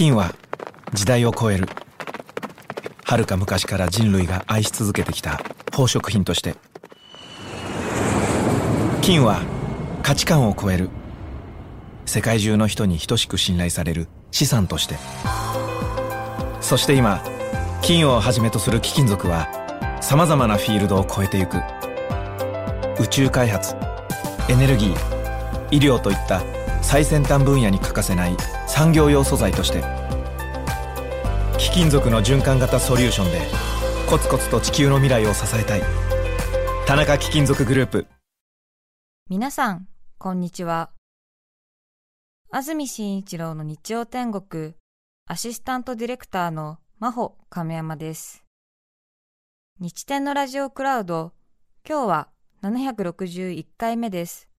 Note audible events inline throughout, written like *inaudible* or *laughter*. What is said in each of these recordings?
金は時代を超える。遥か昔から人類が愛し続けてきた宝飾品として。金は価値観を超える。世界中の人に等しく信頼される資産として。そして今金をはじめとする貴金属はさまざまなフィールドを超えてゆく。宇宙開発エネルギー医療といった最先端分野に欠かせない産業用素材として貴金属の循環型ソリューションでコツコツと地球の未来を支えたい。田中貴金属グループ。皆さんこんにちは。安住紳一郎の日曜天国アシスタントディレクターの真帆亀山です。日天のラジオクラウド今日は761回目です。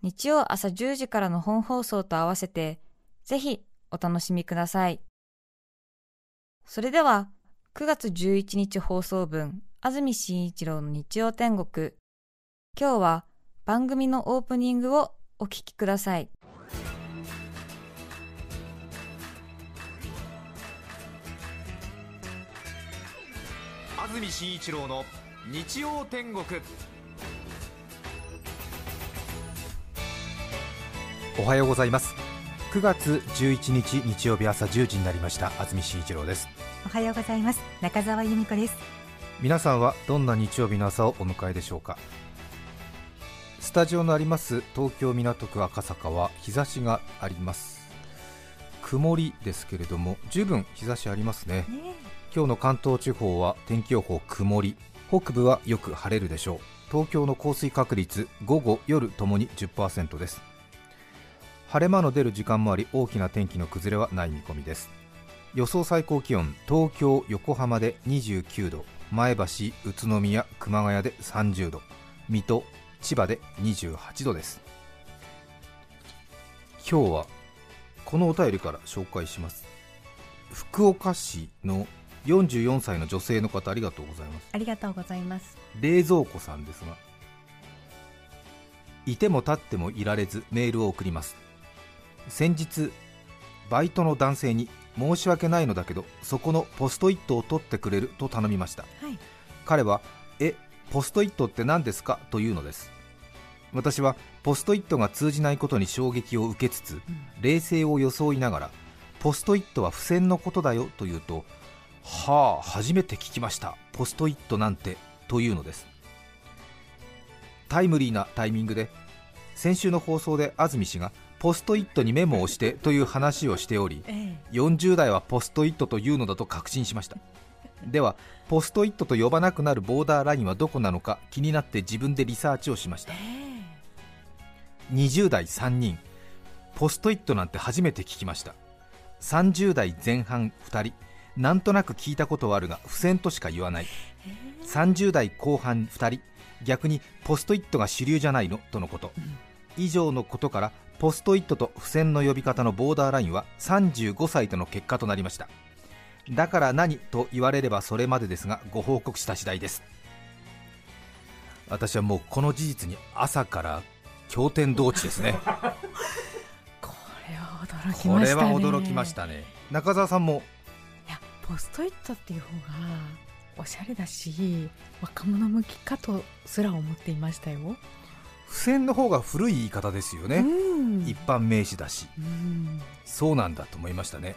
日曜朝10時からの本放送と合わせてぜひお楽しみください。それでは9月11日放送分安住紳一郎の日曜天国。今日は番組のオープニングをお聞きください。安住紳一郎の日曜天国。おはようございます。9月11日日曜日朝10時になりました。安住紳一郎です。おはようございます。中澤由美子です。皆さんはどんな日曜日の朝をお迎えでしょうか。スタジオのあります東京港区赤坂は日差しがあります。曇りですけれども十分日差しありますね。ね今日の関東地方は天気予報曇り。北部はよく晴れるでしょう。東京の降水確率午後夜ともに10%です晴れ間の出る時間もあり大きな天気の崩れはない見込みです。予想最高気温東京横浜で29度前橋宇都宮熊谷で30度水戸千葉で28度です。今日はこのお便りから紹介します。福岡市の44歳の女性の方ありがとうございます。ありがとうございます。冷蔵庫さんですがいても立ってもいられずメールを送ります先日バイトの男性に申し訳ないのだけどそこのポストイットを取ってくれると頼みました、はい、彼はえポストイットって何ですか？というのです。私はポストイットが通じないことに衝撃を受けつつ、うん、冷静を装いながらポストイットは付箋のことだよというとはあ初めて聞きました。ポストイットなんてというのです。タイムリーなタイミングで先週の放送で安住氏がポストイットにメモをしてという話をしており、ええ、40代はポストイットというのだと確信しました。ではポストイットと呼ばなくなるボーダーラインはどこなのか気になって自分でリサーチをしました、えー、20代3人ポストイットなんて初めて聞きました。30代前半2人なんとなく聞いたことはあるが付箋としか言わない。30代後半2人逆にポストイットが主流じゃないの？とのこと、以上のことからポストイットと付箋の呼び方のボーダーラインは35歳との結果となりました。だから何と言われればそれまでですがご報告した次第です。私はもうこの事実に朝から経典同地ですね。*laughs* これは驚きましたね。これは驚きましたね。中澤さんも？いやポストイットっていう方がおしゃれだし若者向きかとすら思っていましたよ付箋の方が古い言い方ですよね、一般名詞だし、そうなんだと思いましたね。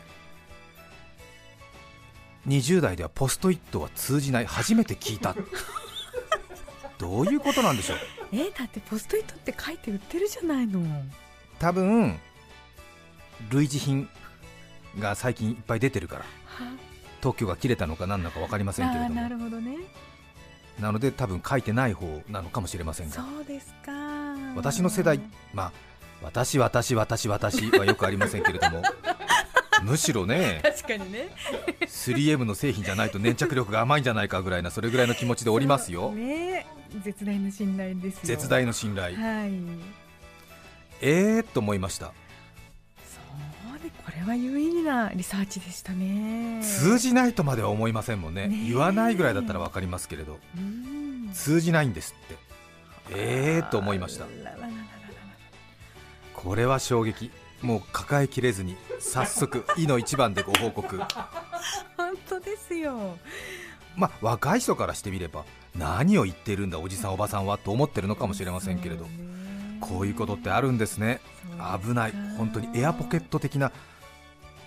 20代ではポストイットは通じない。初めて聞いた。*laughs* どういうことなんでしょう？えだってポストイットって書いて売ってるじゃないの。多分類似品が最近いっぱい出てるから。特許が切れたのか何なのか分かりませんけれども。なるほどね。なので多分書いてない方なのかもしれませんが。そうですか私の世代。まあ私私私私はよくありませんけれども。*laughs* むしろね。確かにね。3M の製品じゃないと粘着力が甘いんじゃないかぐらいなそれぐらいの気持ちでおりますよ、*laughs* ね、絶大の信頼です絶大の信頼、はい、えーと思いました。そうねこれは有意義なリサーチでしたね。通じないとまでは思いませんもんね。言わないぐらいだったら分かりますけれど。通じないんですってえーと思いました。これは衝撃。もう抱えきれずに早速「いの一番」でご報告。本当ですよ。まあ若い人からしてみれば何を言ってるんだおじさんおばさんはと思ってるのかもしれませんけれど、こういうことってあるんですね。危ない。本当にエアポケット的な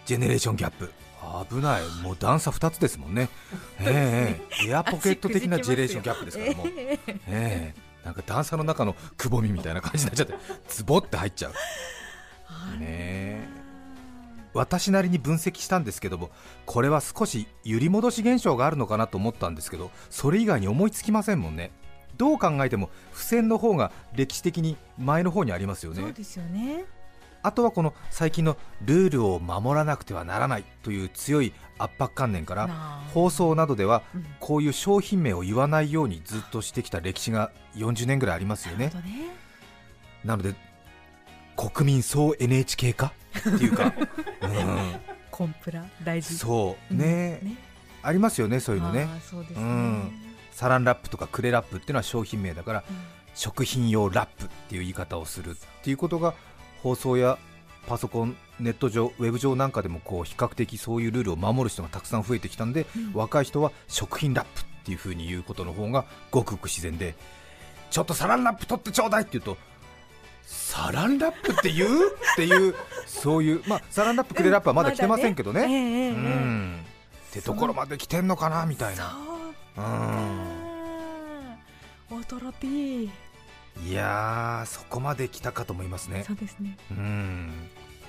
ジェネレーションギャップ。危ない。もう段差2つですもんね。ええ *laughs* エアポケット的なジェネレーションギャップですからもう。ええなんか段差の中のくぼみみたいな感じになっちゃってズボって入っちゃう。ね私なりに分析したんですけどもこれは少し揺り戻し現象があるのかなと思ったんですけどそれ以外に思いつきませんもんね。どう考えても付箋の方が歴史的に前の方にありますよね。そうですよね。あとはこの最近のルールを守らなくてはならないという強い圧迫観念から放送などではこういう商品名を言わないようにずっとしてきた歴史が40年ぐらいありますよね。なので国民総 NHK 化っていうか、*laughs* うん、コンプラ大事。そう。ねうん。ね、ありますよねそういうのね。ね、うん、サランラップとかクレラップっていうのは商品名だから、うん、食品用ラップっていう言い方をするっていうことが放送やパソコンネット上ウェブ上なんかでもこう比較的そういうルールを守る人がたくさん増えてきたんで、若い人は食品ラップっていう風に言うことの方がごくごく自然でちょっとサランラップ取ってちょうだいって言うとサランラップって言うっていうそういうまあサランラップクレラップはまだ来てませんけどね、ねうん、ってところまで来てんのかなみたいな。うん。オトロピーいやそこまで来たかと思いますね。そうですね。うん。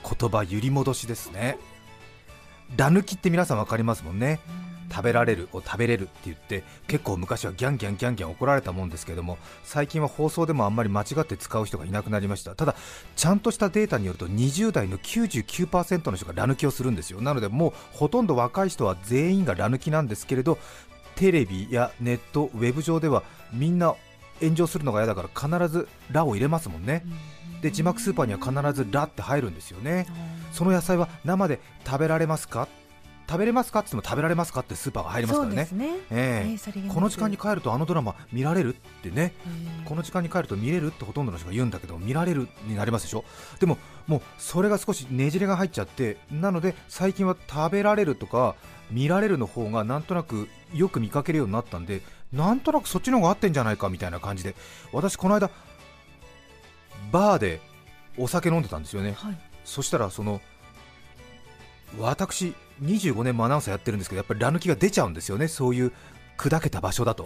言葉揺り戻しですね。ラ抜きって皆さん分かりますもんね、うん。食べられるを食べれるって言って結構昔はギャンギャンギャンギャン怒られたもんですけども最近は放送でもあんまり間違って使う人がいなくなりました。ただちゃんとしたデータによると20代の99%の人がラ抜きをするんですよ。なのでもうほとんど若い人は全員がラ抜きなんですけれどテレビやネットウェブ上ではみんな炎上するのが嫌だから必ず「ラ」を入れますもんね、で字幕スーパーには必ず「ラ」って入るんですよね、その野菜は生で食べられますか？食べれますかって言っても食べられますかってスーパーが入りますからね、ね。えー、この時間に帰るとあのドラマ見られるってね、この時間に帰ると見れるってほとんどの人が言うんだけど、見られるになりますでしょ、でももうそれが少しねじれが入っちゃって、なので最近は食べられるとか見られるの方がなんとなくよく見かけるようになったんで、なんとなくそっちの方が合ってんじゃないかみたいな感じで、私、この間、バーでお酒飲んでたんですよね、はい、そしたらその私25年もアナウンサーやってるんですけどやっぱりラ抜きが出ちゃうんですよね。そういう砕けた場所だと、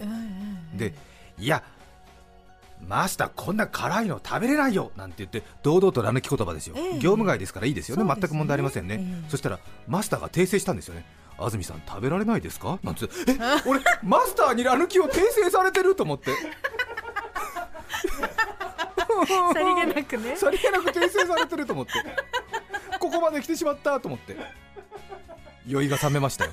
でいやマスターこんな辛いの食べれないよなんて言って堂々とラ抜き言葉ですよ、えー、業務外ですからいいですよね、ね。全く問題ありませんね、えー、そしたらマスターが訂正したんですよね安住さん食べられないですか？なんてえ俺マスターにラ抜きを訂正されてる？と思って。さりげなくね。さりげなく訂正されてると思って。ここまで来てしまったと思って。酔いが冷めましたよ、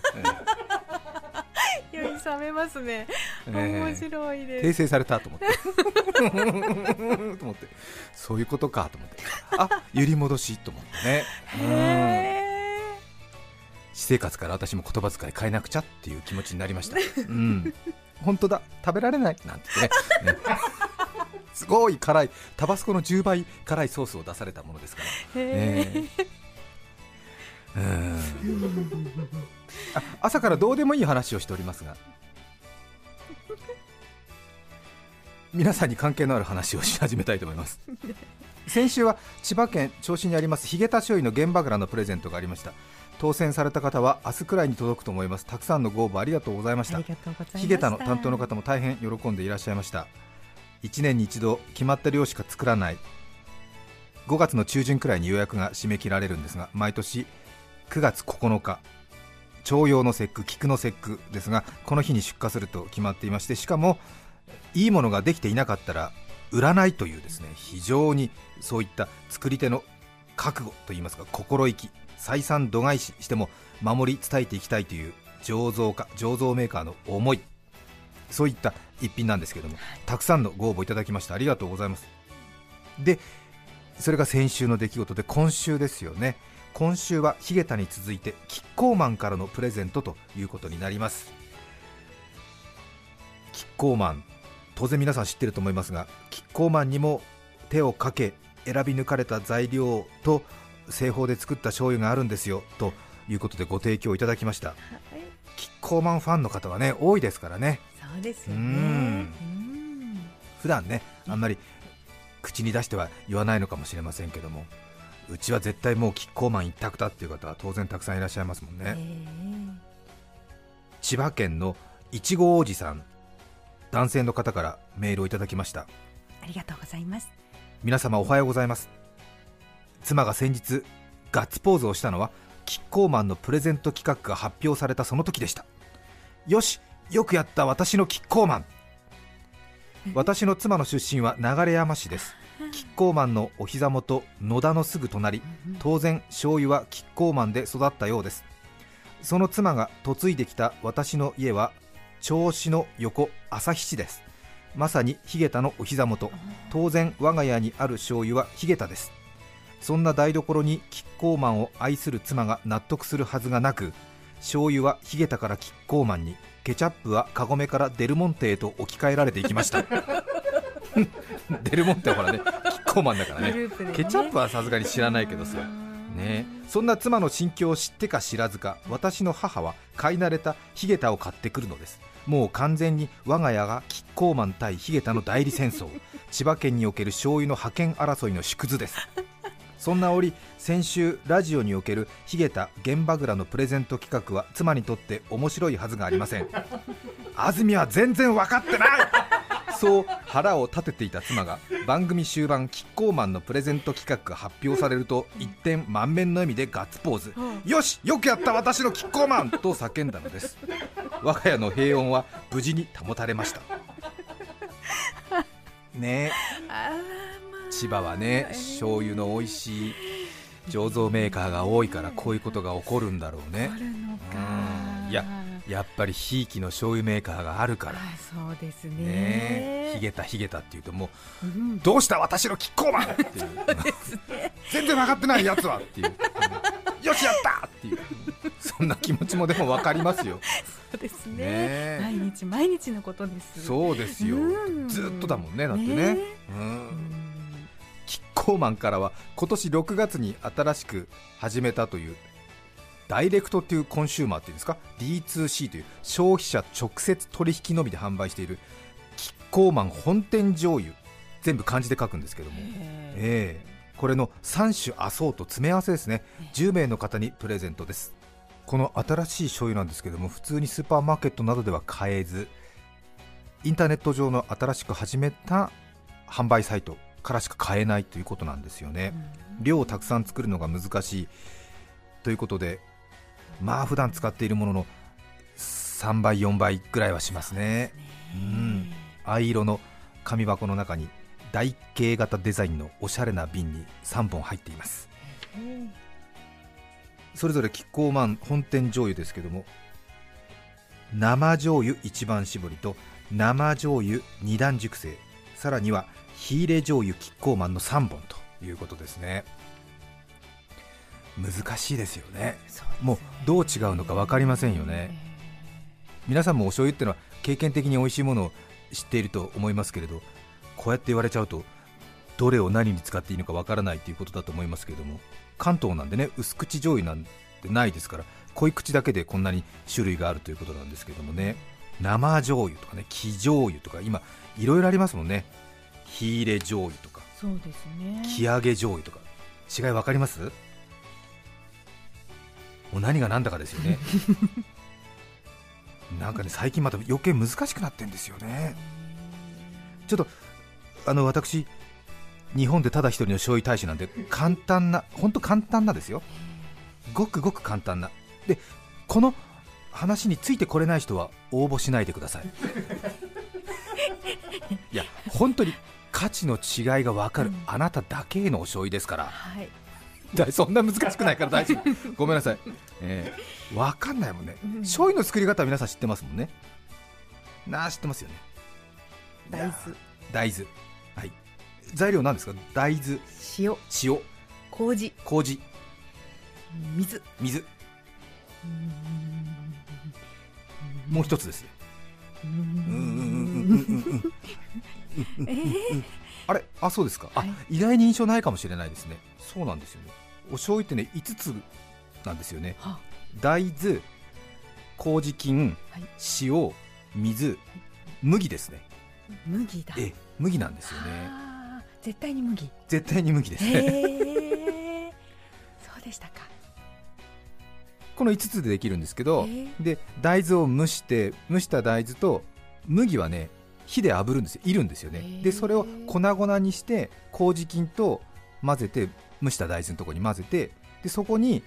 酔い冷めますね、面白いです。訂正されたと思って。*laughs* と思って。そういうことかと思って。あ揺り戻しと思ってね。私生活から私も言葉遣い変えなくちゃっていう気持ちになりました、*laughs* うん、本当だ。食べられない。なんてね。ね。*laughs* すごい辛い。タバスコの10倍辛いソースを出されたものですから、ね、*laughs* あ朝からどうでもいい話をしておりますが。皆さんに関係のある話をし始めたいと思います。先週は千葉県銚子にありますヒゲタ醤油の原爆らのプレゼントがありました当選された方は明日くらいに届くと思います。たくさんのご応募ありがとうございました。ヒゲタの担当の方も大変喜んでいらっしゃいました。1年に一度決まった量しか作らない。5月の中旬くらいに予約が締め切られるんですが毎年9月9日徴用の節句菊の節句ですがこの日に出荷すると決まっていましてしかもいいものができていなかったら売らないというですね非常にそういった作り手の覚悟といいますか心意気採算度外視しても守り伝えていきたいという醸造家醸造メーカーの思い。そういった一品なんですけどもたくさんのご応募いただきましてありがとうございます。でそれが先週の出来事で今週ですよね。今週はヒゲタに続いてキッコーマンからのプレゼントということになります。キッコーマン当然皆さん知ってると思いますがキッコーマンにも手をかけ選び抜かれた材料と製法で作った醤油があるんですよということでご提供いただきました。キッコーマンファンの方はね多いですからね。そうですよね。うん。普段ねあんまり口に出しては言わないのかもしれませんけどもうちは絶対もうキッコーマン一択だっていう方は当然たくさんいらっしゃいますもんね、千葉県のいちごおじさん男性の方からメールをいただきました。ありがとうございます。皆様おはようございます妻が先日ガッツポーズをしたのはキッコーマンのプレゼント企画が発表されたその時でした。よしよくやった私のキッコーマン。私の妻の出身は流山市です。キッコーマンのお膝元野田のすぐ隣。当然醤油はキッコーマンで育ったようです。その妻が嫁いできた私の家は銚子の横旭市です。まさにヒゲタのお膝元。当然我が家にある醤油はヒゲタです。そんな台所にキッコーマンを愛する妻が納得するはずがなく醤油はヒゲタからキッコーマンにケチャップはカゴメからデルモンテへと置き換えられていきました。*laughs* デルモンテはほらねキッコーマンだからね、ね、ケチャップはさすがに知らないけどさ。ね。そんな妻の心境を知ってか知らずか私の母は買い慣れたヒゲタを買ってくるのです。もう完全に我が家がキッコーマン対ヒゲタの代理戦争。千葉県における醤油の覇権争いの縮図ですそんな折先週ラジオにおけるヒゲタ現場蔵のプレゼント企画は妻にとって面白いはずがありません。*laughs* 安住は全然分かってない。そう腹を立てていた妻が番組終盤キッコーマンのプレゼント企画が発表されると一転満面の笑みでガッツポーズ、よしよくやった私のキッコーマンと叫んだのです。我が家の平穏は無事に保たれました。*laughs* ね千葉はね醤油の美味しい醸造メーカーが多いからこういうことが起こるんだろうね、うん、いややっぱりひいきの醤油メーカーがあるから。そうですね。ね。ひげたひげたっていうともう、うん、どうした私のキッコーマン！っていう。ね、全然分かってないやつはっていう、うん、よしやった！っていう。そんな気持ちもでも分かりますよ。そうですね、ね、毎日毎日のことです。そうですよ、ずっとだもんねだってね。うんコーマンからは今年6月に新しく始めたというダイレクトというコンシューマーっていうんですか？D2C という消費者直接取引のみで販売しているキッコーマン本店醤油全部漢字で書くんですけども、えー、これの3種アソート詰め合わせですね。10名の方にプレゼントです。この新しい醤油なんですけども普通にスーパーマーケットなどでは買えずインターネット上の新しく始めた販売サイトからしか買えないということなんですよね、量をたくさん作るのが難しい。ということでまあ普段使っているものの3倍4倍ぐらいはしますね。うん。藍色の紙箱の中に台形型デザインのおしゃれな瓶に3本入っています、それぞれキッコーマン本店醤油ですけども生醤油一番搾りと生醤油二段熟成。さらには火入れ醤油キッコーマンの3本ということですね。難しいですよね、ね、もうどう違うのか分かりませんよね。皆さんもお醤油ってのは経験的に美味しいものを知っていると思いますけれどこうやって言われちゃうとどれを何に使っていいのか分からないということだと思いますけれども関東なんでね薄口醤油なんてないですから濃い口だけでこんなに種類があるということなんですけどもね。生醤油とかね生醤油とか今いろいろありますもんね火入れ醤油とかそうですね。木揚げ醤油とか。違い分かります？もう何が何だかですよね。*laughs* なんかね最近また余計難しくなってんですよね。ちょっとあの私日本でただ一人の醤油大使なんで簡単な本当簡単なですよ。ごくごく簡単な。でこの話についてこれない人は応募しないでください。*laughs* いや本当に価値の違いが分かる、うん、あなただけへのお醤油ですから、はい、だそんな難しくないから大丈夫。*laughs* ごめんなさい、えー、分かんないもんね、うん、醤油の作り方は皆さん知ってますもんね。なあ知ってますよね。大豆。大豆。はい。材料なんですか？大豆。塩。塩。麹。麹。水。水。もう一つですあれ？あそうですか、はい、あ意外に印象ないかもしれないですね。そうなんですよね。お醤油ってね5つなんですよね。大豆麹菌、はい、塩水麦ですね。麦だ。え麦なんですよね。絶対に麦。絶対に麦ですね。そうでしたかこの5つでできるんですけど、で大豆を蒸して蒸した大豆と麦はね火で炙るんですよ。いるんですよね。でそれを粉々にして麹菌と混ぜて蒸した大豆のところに混ぜてでそこに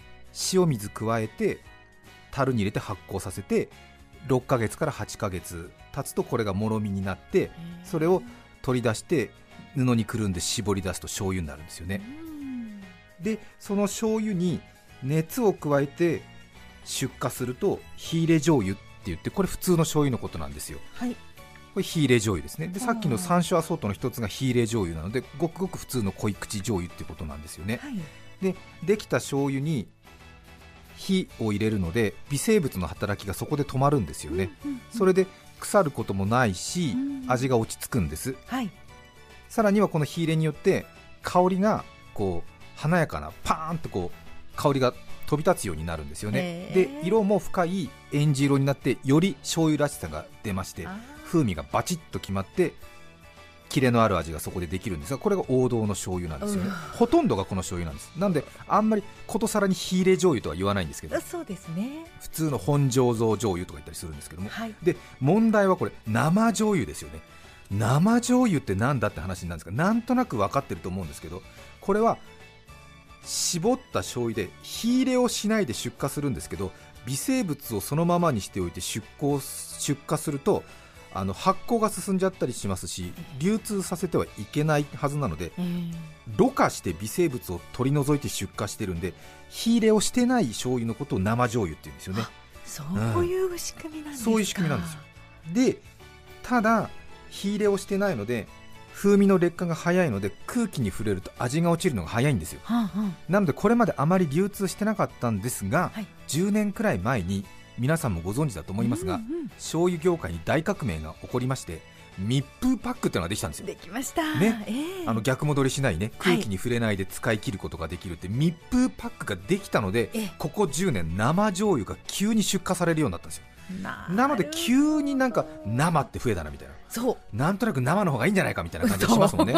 塩水加えて樽に入れて発酵させて6ヶ月から8ヶ月経つとこれがもろみになってそれを取り出して布にくるんで絞り出すと醤油になるんですよね。でその醤油に熱を加えて出荷すると火入れ醤油って言ってこれ普通の醤油のことなんですよ。はい。これ火入れ醤油ですね。でさっきの山椒アソートの一つが火入れ醤油。なのでごくごく普通の濃い口醤油ってことなんですよね、はい、でできた醤油に火を入れるので微生物の働きがそこで止まるんですよね、うんうんうん、それで腐ることもないし、味が落ち着くんです、はい、さらにはこの火入れによって香りがこう華やかなパーンとこう香りが飛び立つようになるんですよね。で色も深いエンジ色になってより醤油らしさが出まして風味がバチッと決まってキレのある味がそこでできるんですがこれが王道の醤油なんですよね、ほとんどがこの醤油なんです。なんであんまりことさらに火入れ醤油とは言わないんですけどそうですね。普通の本醸造醤油とか言ったりするんですけども、はい、で問題はこれ生醤油ですよね。生醤油って何だって話なんですがなんとなく分かってると思うんですけどこれは絞った醤油で火入れをしないで出荷するんですけど微生物をそのままにしておいて出荷出荷するとあの発酵が進んじゃったりしますし流通させてはいけないはずなので、ろ過して微生物を取り除いて出荷してるんで火入れをしてない醤油のことを生醤油って言うんですよね。そういう仕組みなんですか、うん、そういう仕組みなんですよ。でただ火入れをしてないので風味の劣化が早いので空気に触れると味が落ちるのが早いんですよ、はあはあ、なのでこれまであまり流通してなかったんですが、はい、10年くらい前に皆さんもご存知だと思いますが、うんうん、醤油業界に大革命が起こりまして密封パックっていうのができたんですよ。できました。ね、えー、あの逆戻りしないね、空気に触れないで使い切ることができるって、はい、密封パックができたので、ここ10年生醤油が急に出荷されるようになったんですよ。なので急になんか生って増えたなみたいな。そう。なんとなく生の方がいいんじゃないかみたいな感じがしますもんね。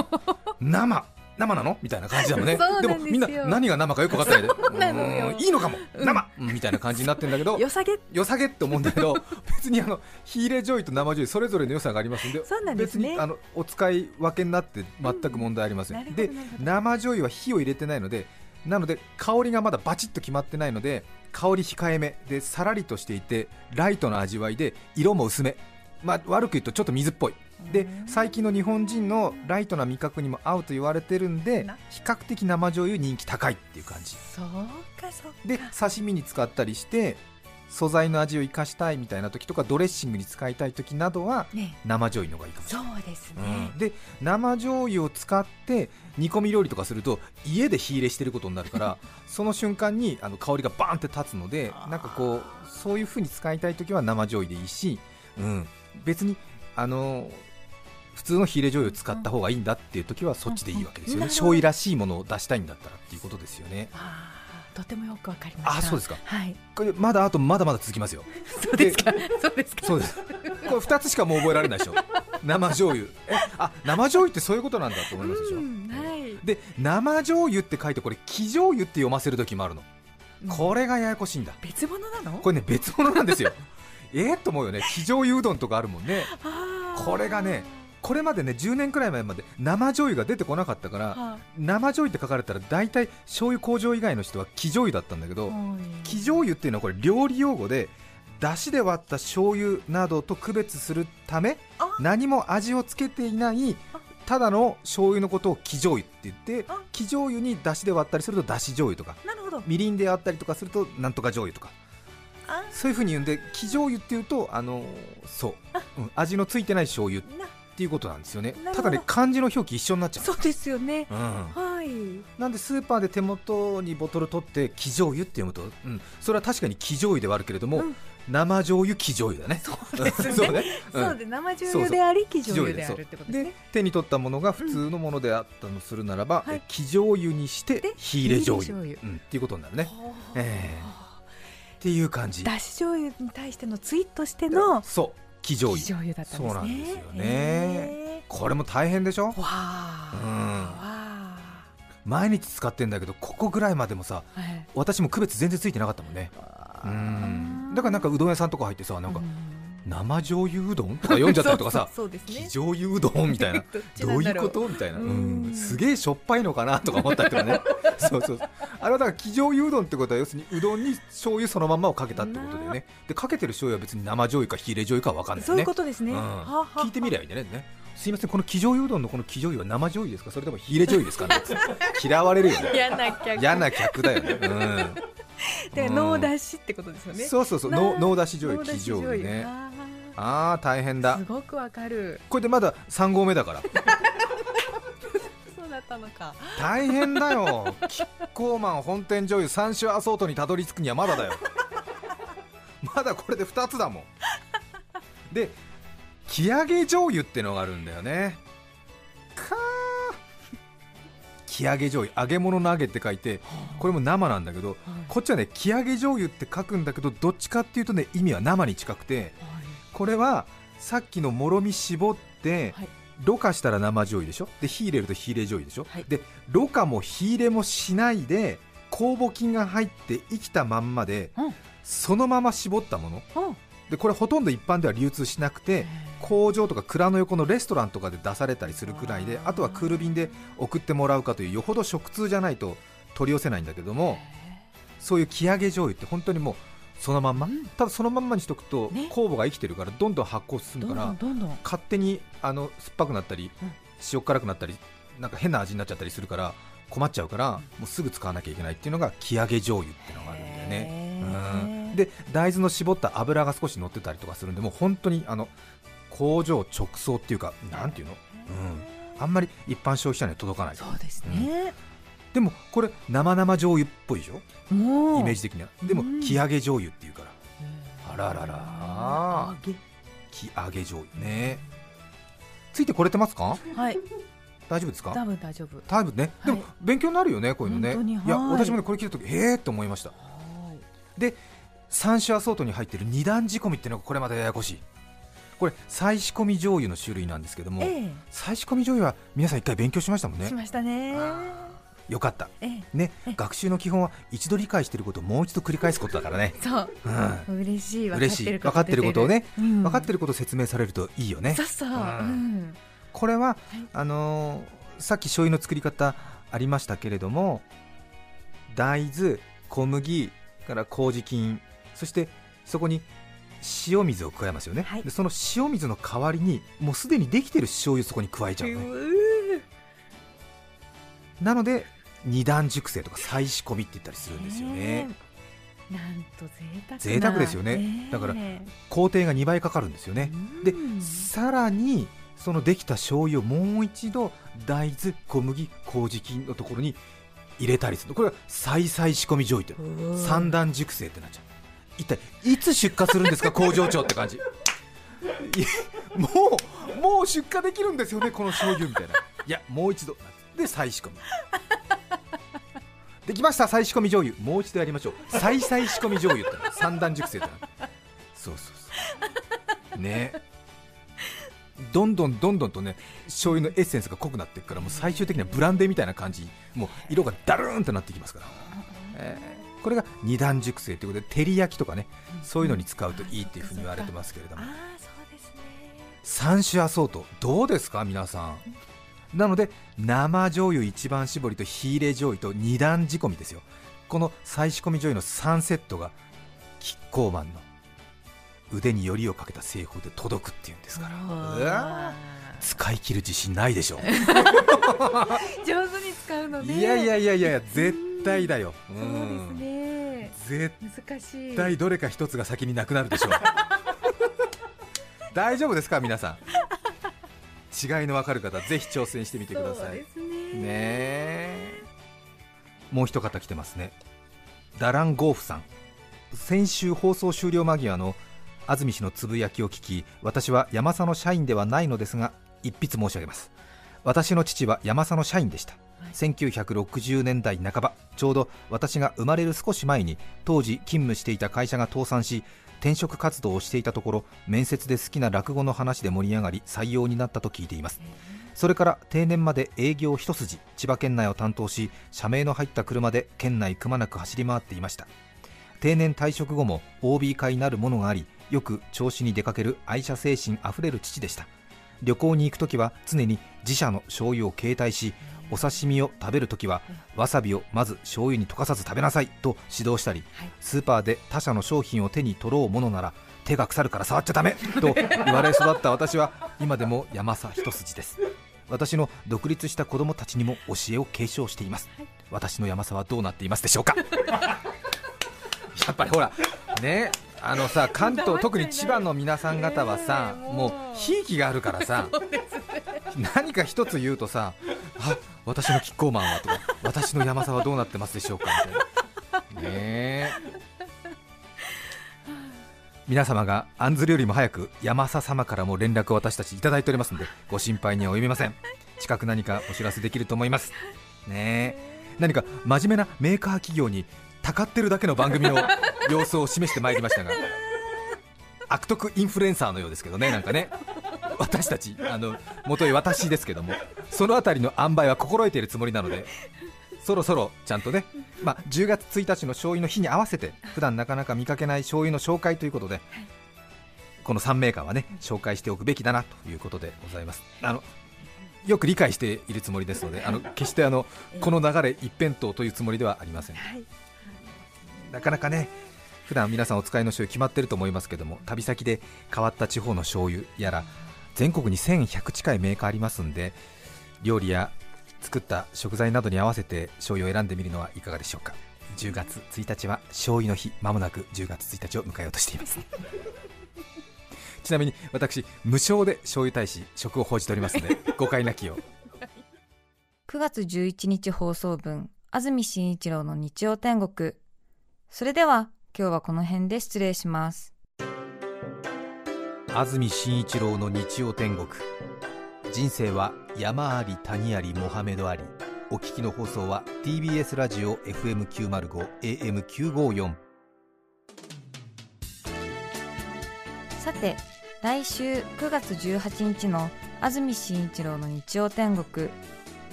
生。生なのみたいな感じだもんね。*laughs* でもみんな何が生かよく分かってないで。*laughs* いいのかも、生、みたいな感じになってるんだけどよさげ。よさげって思うんだけど *laughs* 別にあの火入れ醤油と生醤油それぞれの良さがありますんで別にあのお使い分けになって全く問題ありません、で生醤油は火を入れてないのでなので香りがまだバチッと決まってないので香り控えめでさらりとしていてライトな味わいで色も薄め。まあ、悪く言うとちょっと水っぽい。で最近の日本人のライトな味覚にも合うと言われてるんで比較的生醤油人気高いっていう感じ。そうかそうか。で刺身に使ったりして素材の味を生かしたいみたいな時とかドレッシングに使いたい時などは生醤油の方がいいかもしれない、そうですね、うん、で生醤油を使って煮込み料理とかすると家で火入れしてることになるから *laughs* その瞬間にあの香りがバーンって立つのでなんかこうそういう風に使いたい時は生醤油でいいし、うん、別にあの普通の火入れ醤油を使った方がいいんだっていう時はそっちでいいわけですよね、醤油らしいものを出したいんだったらっていうことですよね。とてもよくわかりましあ、そうですか。はい。これまだあとまだまだ続きますよ。*laughs* そうですか。そうですか。そうです。これ二つしかもう覚えられないでしょ。生醤油。え、あ、生醤油ってそういうことなんだと思いますでしょ。はい。で、生醤油って書いてこれ生醤油って読ませる時もあるの。これがややこしいんだ。別物なの？これね別物なんですよ。えー、と思うよね。生醤油うどんとかあるもんね。これがね。これまでね10年くらい前まで生醤油が出てこなかったから、はあ、生醤油って書かれたら大体醤油工場以外の人は生醤油だったんだけど生醤油っていうのはこれ料理用語でだしで割った醤油などと区別するため何も味をつけていないただの醤油のことを生醤油って言って生醤油にだしで割ったりするとだし醤油とかみりんで割ったりとかするとなんとか醤油とかそういうふうに言うんで生醤油っていうとあのそう、うん、味のついてない醤油っていうことなんですよね。ただね漢字の表記一緒になっちゃう。そうですよね、うん、ははい。なんでスーパーで手元にボトル取って生醤油って読むと、うん、それは確かに生醤油ではあるけれども、うん。生醤油生醤油だね。そうですね。*laughs* そうね。そうで生醤油であり生醤油であるってことですね。手に取ったものが普通のものであったとするならば、うん、生醤油にして火入れ醤油、うん、っていうことになるね。えー、っていう感じ。だし醤油に対してのツイートしてのそう生醤油。油だったんですね。そうなんですよね。これも大変でしょ？わあ。うん。毎日使ってんだけどここぐらいまでもさ、はい、私も区別全然ついてなかったもんねうんだからなんかうどん屋さんとか入ってさなんか生醤油うどん？とか読んじゃったりとかさ *laughs* そうです、ね、醤油うどんみたいな。*laughs* どう。いうこと？みたいな。うん。すげえしょっぱいのかな？とか思ったりとかね。*laughs* そうそう。あれはだから生醤油うどんってことは要するにうどんに醤油そのまんまをかけたってことだよね。でかけてる醤油は別に生醤油か火入れ醤油かわかんないね。そういうことですね、うん、聞いてみりゃいいんだね。すみませんこの生醤油うどんのこの生醤油は生醤油ですかそれとも火入れ醤油ですかね。嫌われるよね。嫌な客。嫌な客だよね、うん、でノー出しってことですよね、そうそうそう。ノー出し醤油生醤油ね。ああ大変だ。すごくわかる。これでまだ3合目だから。そうだったのか。大変だよ。キッコーマン本店醤油三種アソートにたどり着くにはまだだよ。まだこれで2つだもん。でき揚げ醤油ってのがあるんだよねき揚げ醤油揚げ物の揚げって書いてこれも生なんだけど、こっちはねき揚げ醤油って書くんだけどどっちかっていうとね意味は生に近くて、これはさっきのもろみ絞って、ろ過したら生醤油でしょ？で火入れると火入れ醤油でしょ、はい、でろ過も火入れもしないで酵母菌が入って生きたまんまで、うん、そのまま絞ったもの、うん、でこれほとんど一般では流通しなくて工場とか蔵の横のレストランとかで出されたりするくらいであとはクール便で送ってもらうかというよほど食通じゃないと取り寄せないんだけどもそういう木揚げ醤油って本当にもうそのまんま、ただそのまんまにしとくと、酵母が生きてるからどんどん発酵進むから勝手にあの酸っぱくなったり、塩辛くなったりなんか変な味になっちゃったりするから困っちゃうから、もうすぐ使わなきゃいけないっていうのが木揚げ醤油っていうのがあるんだよね。うん。で大豆の絞った油が少し乗ってたりとかするんでもう本当にあの工場直送っていうかなんていうの、うん、あんまり一般消費者には届かない。そうですね、うん、でもこれ生々醤油っぽいでしょ？イメージ的には。でも木揚げ醤油っていうから、あららら。木揚げ。醤油ね。ついてこれてますか？はい。大丈夫ですか？多分大丈夫。多分ね、でも勉強になるよねこういうのね。いや私もねこれ聞いた時ええと思いました。で三種アソートに入っている二段仕込みっていうのがこれまたややこしいこれ再仕込み醤油の種類なんですけども、ええ、再仕込み醤油は皆さん一回勉強しましたもんね。しましたね。よかった、ええ、ね、学習の基本は一度理解していることをもう一度繰り返すことだからね。そう、うん、嬉しい、嬉しい、分かってることをね、うん、分かってることを説明されるといいよね。そうそう、うん、これは、はい、あのー、さっき醤油の作り方ありましたけれども、大豆、小麦から麹菌、そしてそこに塩水を加えますよね、はい、でその塩水の代わりにもうすでにできてる醤油そこに加えちゃうね。なので二段熟成とか再仕込みって言ったりするんですよね、なんと贅沢贅沢ですよね、だから工程が2倍かかるんですよね。でさらにそのできた醤油をもう一度大豆小麦麹菌のところに入れたりする。これは再々仕込み醤油って三段熟成ってなっちゃう一体いつ出荷するんですか？*laughs* 工場長って感じ。もうもう出荷できるんですよね？この醤油みたいな。いやもう一度。で再仕込み。できました。再仕込み醤油。もう一度やりましょう。再々仕込み醤油って三段熟成ってそうそうそう。ね。どんどんどんどんとね醤油のエッセンスが濃くなっていくからもう最終的にはブランデーみたいな感じもう色がダルーンとなってきますから、えーこれが二段熟成ということで照り焼きとかね、そういうのに使うといいっていうふうに言われてますけれども、三種アソートどうですか皆さん。なので生醤油一番搾りと火入れ醤油と二段仕込みですよ。この再仕込み醤油の3セットがキッコーマンの腕によりをかけた製法で届くっていうんですから。使い切る自信ないでしょ。*laughs* 上手に使うのね。いやいやいやいや絶対だよ、うん、そうですね。絶対どれか一つが先になくなるでしょう。*laughs* 大丈夫ですか皆さん？違いの分かる方ぜひ挑戦してみてください。ね。ねもう一方来てますね。ダランゴーフさん。先週放送終了間際の安住氏のつぶやきを聞き私は山佐の社員ではないのですが一筆申し上げます。私の父は山佐の社員でした、はい、1960年代半ばちょうど私が生まれる少し前に当時勤務していた会社が倒産し転職活動をしていたところ面接で好きな落語の話で盛り上がり採用になったと聞いています。それから定年まで営業一筋千葉県内を担当し社名の入った車で県内くまなく走り回っていました。定年退職後も OB 会なるものがありよく調子に出かける愛車精神あふれる父でした。旅行に行くときは常に自社の醤油を携帯しお刺身を食べるときはわさびをまず醤油に溶かさず食べなさいと指導したり、スーパーで他社の商品を手に取ろうものなら手が腐るから触っちゃだめと言われ育った私は今でも山さ一筋です。私の独立した子供たちにも教えを継承しています。私の山さはどうなっていますでしょうか。やっぱりほらねあのさ関東特に千葉の皆さん方はさもう。ひいきがあるからさ、何か一つ言うとさあ私のキッコーマンはとか *laughs* 私の山沢はどうなってますでしょうか？みたいな。ね皆様が案ずるよりも早く山佐様からも連絡を私たちいただいておりますのでご心配には及びません。近く何かお知らせできると思います。ね何か真面目なメーカー企業にたかってるだけの番組の様子を示してまいりましたが悪徳インフルエンサーのようですけどねなんかね。私たちあの元い私ですけどもそのあたりの塩梅は心得ているつもりなのでそろそろちゃんとね、まあ、10月1日の醤油の日に合わせて普段なかなか見かけない醤油の紹介ということで、この3メーカーはね紹介しておくべきだなということでございます。あのよく理解しているつもりですのであの決してあのこの流れ一辺倒というつもりではありません、なかなかね普段皆さんお使いの醤油決まってると思いますけども旅先で変わった地方の醤油やら全国に1100近いメーカーありますんで料理や作った食材などに合わせて醤油を選んでみるのはいかがでしょうか。10月1日は醤油の日まもなく10月1日を迎えようとしています。*laughs* ちなみに私無償で醤油大使食を報じておりますので *laughs* 誤解なきよう。9月11日放送分安住紳一郎の日曜天国。それでは今日はこの辺で失礼します安住紳一郎の日曜天国。人生は山あり谷ありモハメドあり。お聞きの放送は TBS ラジオ FM905 AM954 さて来週9月18日の安住紳一郎の日曜天国。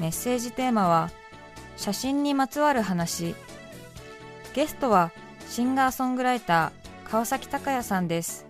メッセージテーマは写真にまつわる話。ゲストはシンガーソングライター川崎隆也さんです。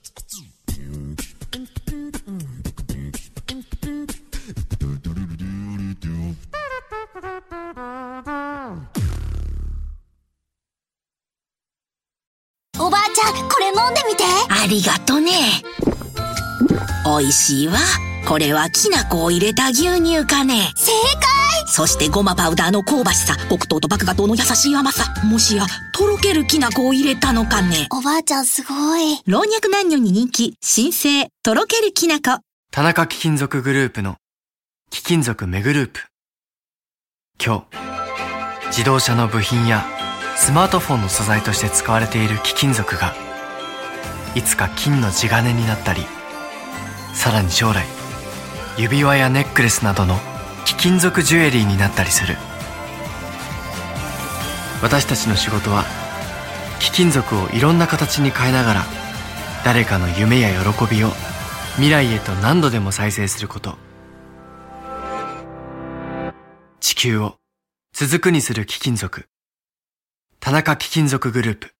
ありがとね。おいしいわ。これはきな粉を入れた牛乳かね。正解そしてごまパウダーの香ばしさ、黒糖と麦芽糖の優しい甘さ。もしや、とろけるきな粉を入れたのかね。おばあちゃんすごい。老若男女に人気、新生、とろけるきな粉。田中貴金属グループの貴金属メグループ。今日、自動車の部品やスマートフォンの素材として使われている貴金属がいつか金の地金になったりさらに将来指輪やネックレスなどの貴金属ジュエリーになったりする。私たちの仕事は貴金属をいろんな形に変えながら誰かの夢や喜びを未来へと何度でも再生すること。地球を続くにする貴金属。田中貴金属グループ。